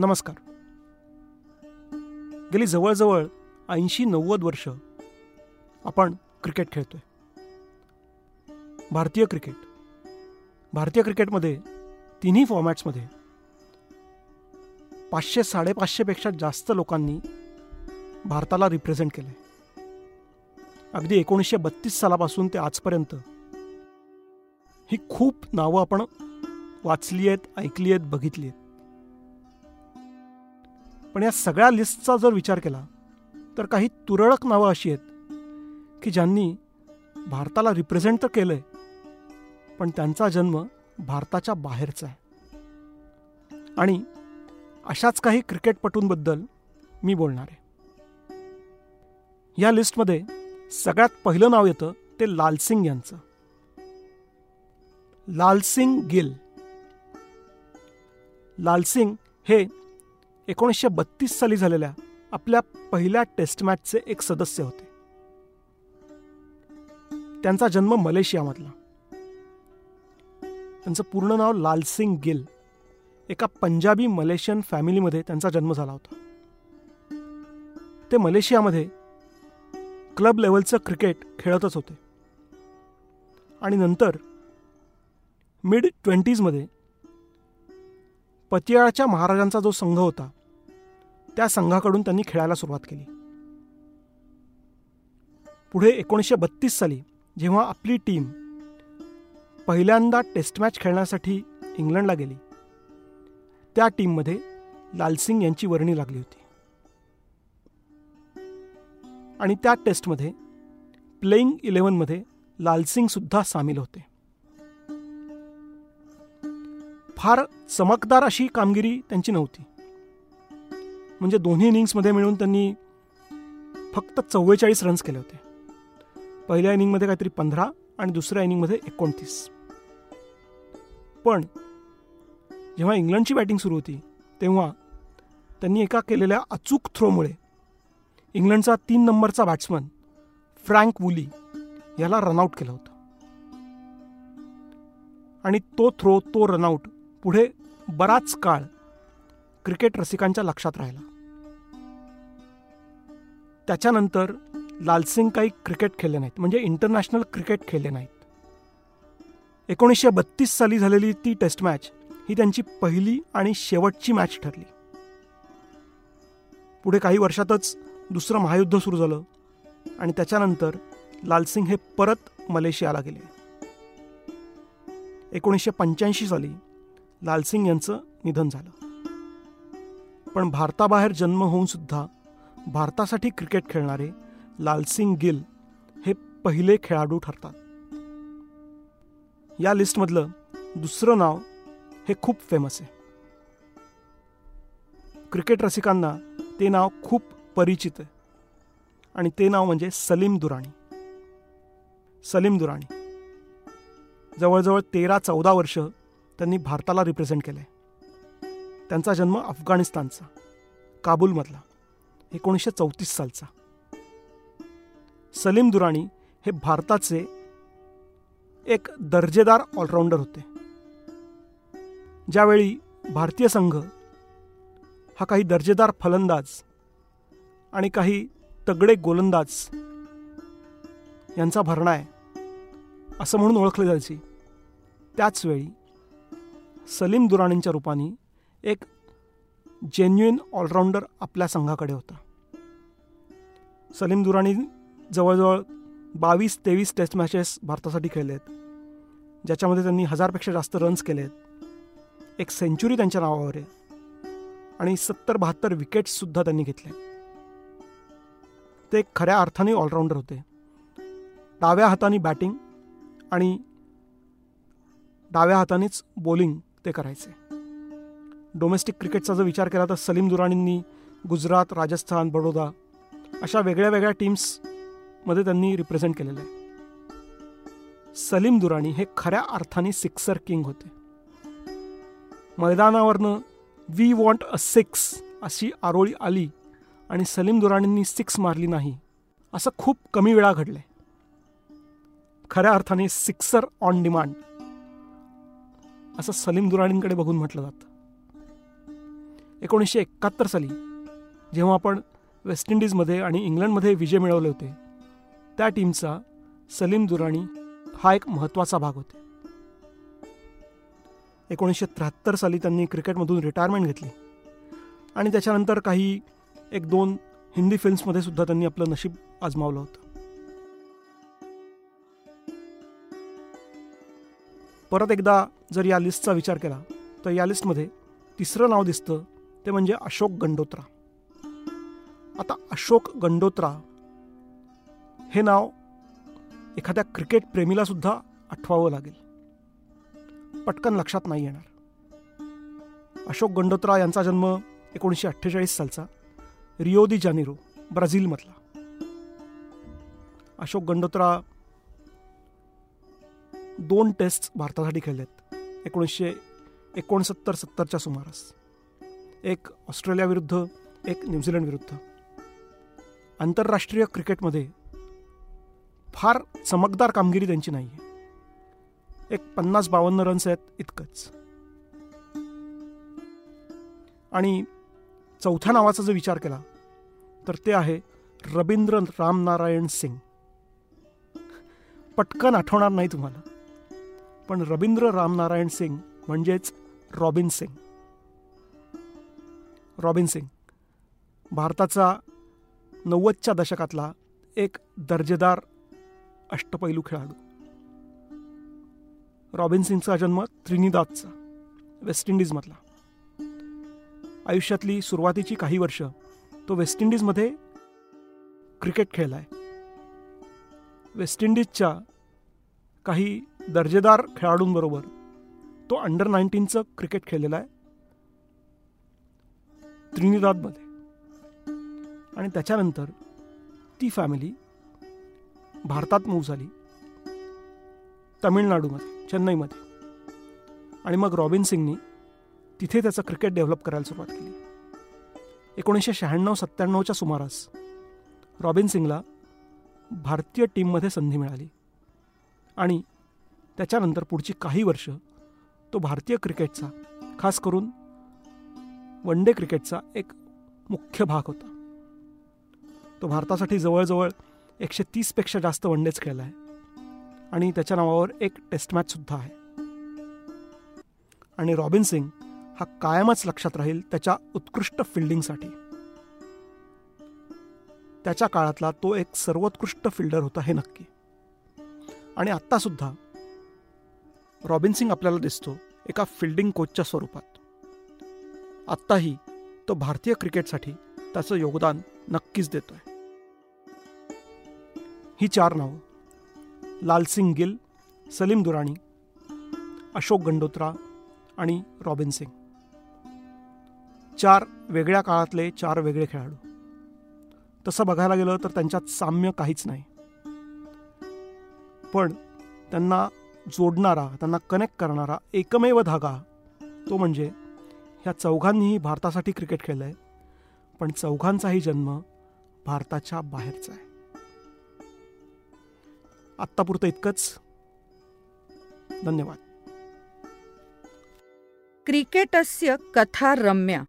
नमस्कार. गेली जवळजवळ ऐंशी नव्वद वर्ष आपण क्रिकेट खेळतोय. भारतीय क्रिकेट. भारतीय क्रिकेटमध्ये तिन्ही फॉर्मॅट्समध्ये पाचशे साडेपाचशेपेक्षा जास्त लोकांनी भारताला रिप्रेझेंट केलं अगदी एकोणीसशे बत्तीस सालापासून ते आजपर्यंत ही खूप नावं आपण वाचली आहेत ऐकली आहेत बघितली आहेत. पण या सगळ्या लिस्टचा जर विचार केला तर काही तुरळक नावं अशी आहेत की ज्यांनी भारताला रिप्रेझेंट तर केलंय पण त्यांचा जन्म भारताच्या बाहेरचा आहे. आणि अशाच काही क्रिकेटपटूंबद्दल मी बोलणार आहे. या लिस्टमध्ये सगळ्यात पहिलं नाव येतं ते लालसिंग यांचं. लालसिंग गिल. लालसिंग हे एकोणीसशे बत्तीस साली झालेल्या आपल्या पहिल्या टेस्ट मॅचचे एक सदस्य होते. त्यांचा जन्म मलेशियामधला. त्यांचं पूर्ण नाव लालसिंग गिल. एका पंजाबी मलेशियन फॅमिलीमध्ये त्यांचा जन्म झाला होता. ते मलेशियामध्ये क्लब लेवलचं क्रिकेट खेळतच होते. आणि नंतर मिड ट्वेंटीजमध्ये पतियाळाच्या महाराजांचा जो संघ होता त्या संघाकडून त्यांनी खेळायला सुरुवात केली. पुढे एकोणीसशे बत्तीस साली जेव्हा आपली टीम पहिल्यांदा टेस्ट मॅच खेळण्यासाठी इंग्लंडला गेली त्या टीममध्ये लालसिंग यांची वर्णी लागली होती. आणि त्या टेस्टमध्ये प्लेईंग इलेव्हनमध्ये लालसिंग सुद्धा सामील होते. फार चमकदार अशी कामगिरी त्यांची नव्हती. म्हणजे दोन्ही इनिंग्समध्ये मिळून त्यांनी फक्त चव्वेचाळीस रन्स केले होते. पहिल्या इनिंगमध्ये काहीतरी पंधरा आणि दुसऱ्या इनिंगमध्ये एकोणतीस. पण जेव्हा इंग्लंडची बॅटिंग सुरू होती तेव्हा त्यांनी एका केलेल्या अचूक थ्रोमुळे इंग्लंडचा तीन नंबरचा बॅट्समन फ्रँक वुली याला रनआउट केलं होतं. आणि तो थ्रो तो रनआउट पुढे बराच काळ क्रिकेट रसिकांच्या लक्षात राहिला. त्याच्यानंतर लालसिंग काही क्रिकेट खेळले नाहीत म्हणजे इंटरनॅशनल क्रिकेट खेळले नाहीत. एकोणीसशे बत्तीस साली झालेली ती टेस्ट मॅच ही त्यांची पहिली आणि शेवटची मॅच ठरली. पुढे काही वर्षातच दुसरं महायुद्ध सुरू झालं आणि त्याच्यानंतर लालसिंग हे परत मलेशियाला गेले. एकोणीसशे पंच्याऐंशी साली लालसिंग यांचं निधन झालं. पण भारताबाहेर जन्म होऊन सुद्धा भारतासाठी क्रिकेट खेळणारे लालसिंग गिल हे पहिले खेळाडू ठरतात. या लिस्टमधलं दुसरं नाव हे खूप फेमस आहे. क्रिकेट रसिकांना ते नाव खूप परिचित आहे. आणि ते नाव म्हणजे सलीम दुराणी. सलीम दुराणी. जवळजवळ तेरा चौदा वर्ष त्यांनी भारताला रिप्रेझेंट केलं त्यांचा जन्म अफगाणिस्तानचा काबूलमधला. एकोणीसशे चौतीस सालचा. सलीम दुराणी हे भारताचे एक दर्जेदार ऑलराऊंडर होते. ज्यावेळी भारतीय संघ हा काही दर्जेदार फलंदाज आणि काही तगडे गोलंदाज यांचा भरणा आहे असं म्हणून ओळखले जायचे त्याचवेळी सलीम दुराणींच्या रूपाने एक जेन्युइन ऑलराऊंडर आपल्या संघाकडे होता. सलीम दुराणी जवळजवळ बावीस तेवीस टेस्ट मॅचेस भारतासाठी खेळले आहेत ज्याच्यामध्ये त्यांनी हजारपेक्षा जास्त रन्स केले आहेत एक सेंचुरी त्यांच्या नावावर आहे. आणि सत्तर बहात्तर विकेट्ससुद्धा त्यांनी घेतले. ते खऱ्या अर्थाने ऑलराऊंडर होते. डाव्या हाताने बॅटिंग आणि डाव्या हातानेच बॉलिंग ते करायचे. डोमेस्टिक क्रिकेटचा जर विचार केला तर सलीम दुराणींनी गुजरात राजस्थान बडोदा अशा वेगळ्या वेगळ्या टीम्समध्ये त्यांनी रिप्रेझेंट केलेलं आहे. सलीम दुराणी हे खऱ्या अर्थाने सिक्सर किंग होते. मैदानावरनं वी वॉन्ट अ सिक्स अशी आरोळी आली आणि सलीम दुराणींनी सिक्स मारली नाही असं खूप कमी वेळा घडलंय. खऱ्या अर्थाने सिक्सर ऑन डिमांड असं सलीम दुराणींकडे बघून म्हटलं जातं. एकोणीसशे एकाहत्तर साली जेव्हा आपण वेस्ट इंडिजमध्ये आणि इंग्लंडमध्ये विजय मिळवले होते त्या टीमचा सलीम दुराणी हा एक महत्त्वाचा भाग होते. एकोणीसशे त्र्याहत्तर साली त्यांनी क्रिकेटमधून रिटायरमेंट घेतली. आणि त्याच्यानंतर काही एक दोन हिंदी फिल्म्समध्ये सुद्धा त्यांनी आपलं नशीब आजमावलं होतं. परत एकदा जर या लिस्टचा विचार केला तर या लिस्टमध्ये तिसरं नाव दिसतं ते म्हणजे अशोक गंडोत्रा. आता अशोक गंडोत्रा हे नाव एखाद्या क्रिकेट प्रेमीलासुद्धा आठवावं लागेल. पटकन लक्षात नाही येणार. अशोक गंडोत्रा यांचा जन्म एकोणीसशे अठ्ठेचाळीस सालचा रिओ दी जानेरो ब्राझीलमधला. अशोक गंडोत्रा दोन टेस्ट भारतासाठी खेळलेत. एकोणीसशे एकोणसत्तर सत्तरच्या सुमारास. एक ऑस्ट्रेलियाविरुद्ध एक न्यूझीलंड विरुद्ध आंतरराष्ट्रीय क्रिकेटमध्ये फार चमकदार कामगिरी त्यांची नाही आहे एक पन्नास बावन्न रन्स आहेत इतकंच. आणि चौथ्या नावाचा जर विचार केला तर ते आहे रवींद्र रामनारायण सिंग. पटकन आठवणार नाही तुम्हाला पण रवींद्र रामनारायण सिंग म्हणजेच रॉबिन सिंग. रॉबिन सिंग. भारताचा नव्वदच्या दशकातला एक दर्जेदार अष्टपैलू खेळाडू. रॉबिन सिंगचा जन्म त्रिनिदादचा वेस्ट इंडिजमधला. आयुष्यातली सुरुवातीची काही वर्ष तो वेस्ट इंडिजमध्ये क्रिकेट खेळलाय. वेस्ट इंडिजच्या काही दर्जेदार खेळाडूंबरोबर तो अंडर नाईन्टीनचं क्रिकेट खेळलेला आहे. त्रिनिदादमध्ये. आणि त्याच्यानंतर ती फॅमिली भारतात मूव झाली. तमिळनाडूमध्ये चेन्नईमध्ये. आणि मग रॉबिन सिंगनी तिथे त्याचं क्रिकेट डेव्हलप करायला सुरुवात केली. एकोणीसशे शहाण्णव सत्त्याण्णवच्या सुमारास रॉबिन सिंगला भारतीय टीममध्ये संधी मिळाली. आणि त्याच्यानंतर पुढची काही वर्ष तो भारतीय क्रिकेटचा खास करून वन डे क्रिकेटचा एक मुख्य भाग होता. तो भारतासाठी जवळजवळ एकशे तीसपेक्षा जास्त वन डेच खेळला आहे. आणि त्याच्या नावावर एक टेस्ट मॅचसुद्धा आहे. आणि रॉबिन सिंग हा कायमच लक्षात राहील त्याच्या उत्कृष्ट फिल्डिंगसाठी. त्याच्या काळातला तो एक सर्वोत्कृष्ट फिल्डर होता हे नक्की. आणि आत्तासुद्धा रॉबिन सिंग आपल्याला दिसतो एका फिल्डिंग कोचच्या स्वरूपात. आत्ताही तो भारतीय क्रिकेटसाठी त्याचं योगदान नक्कीच देतोय. ही चार नावं लालसिंग गिल सलीम दुराणी अशोक गंडोत्रा आणि रॉबिन सिंग. चार वेगळ्या काळातले चार वेगळे खेळाडू. तसं बघायला गेलं तर त्यांच्यात साम्य काहीच नाही. पण त्यांना जोडणारा त्यांना कनेक्ट करणारा एकमेव धागा तो म्हणजे या चौघांनीही भारतासाठी क्रिकेट खेळलं आहे पण चौघांचाही जन्म भारताच्या बाहेरचा आहे. आत्तापुरतं इतकंच. धन्यवाद. क्रिकेटस्य कथा रम्या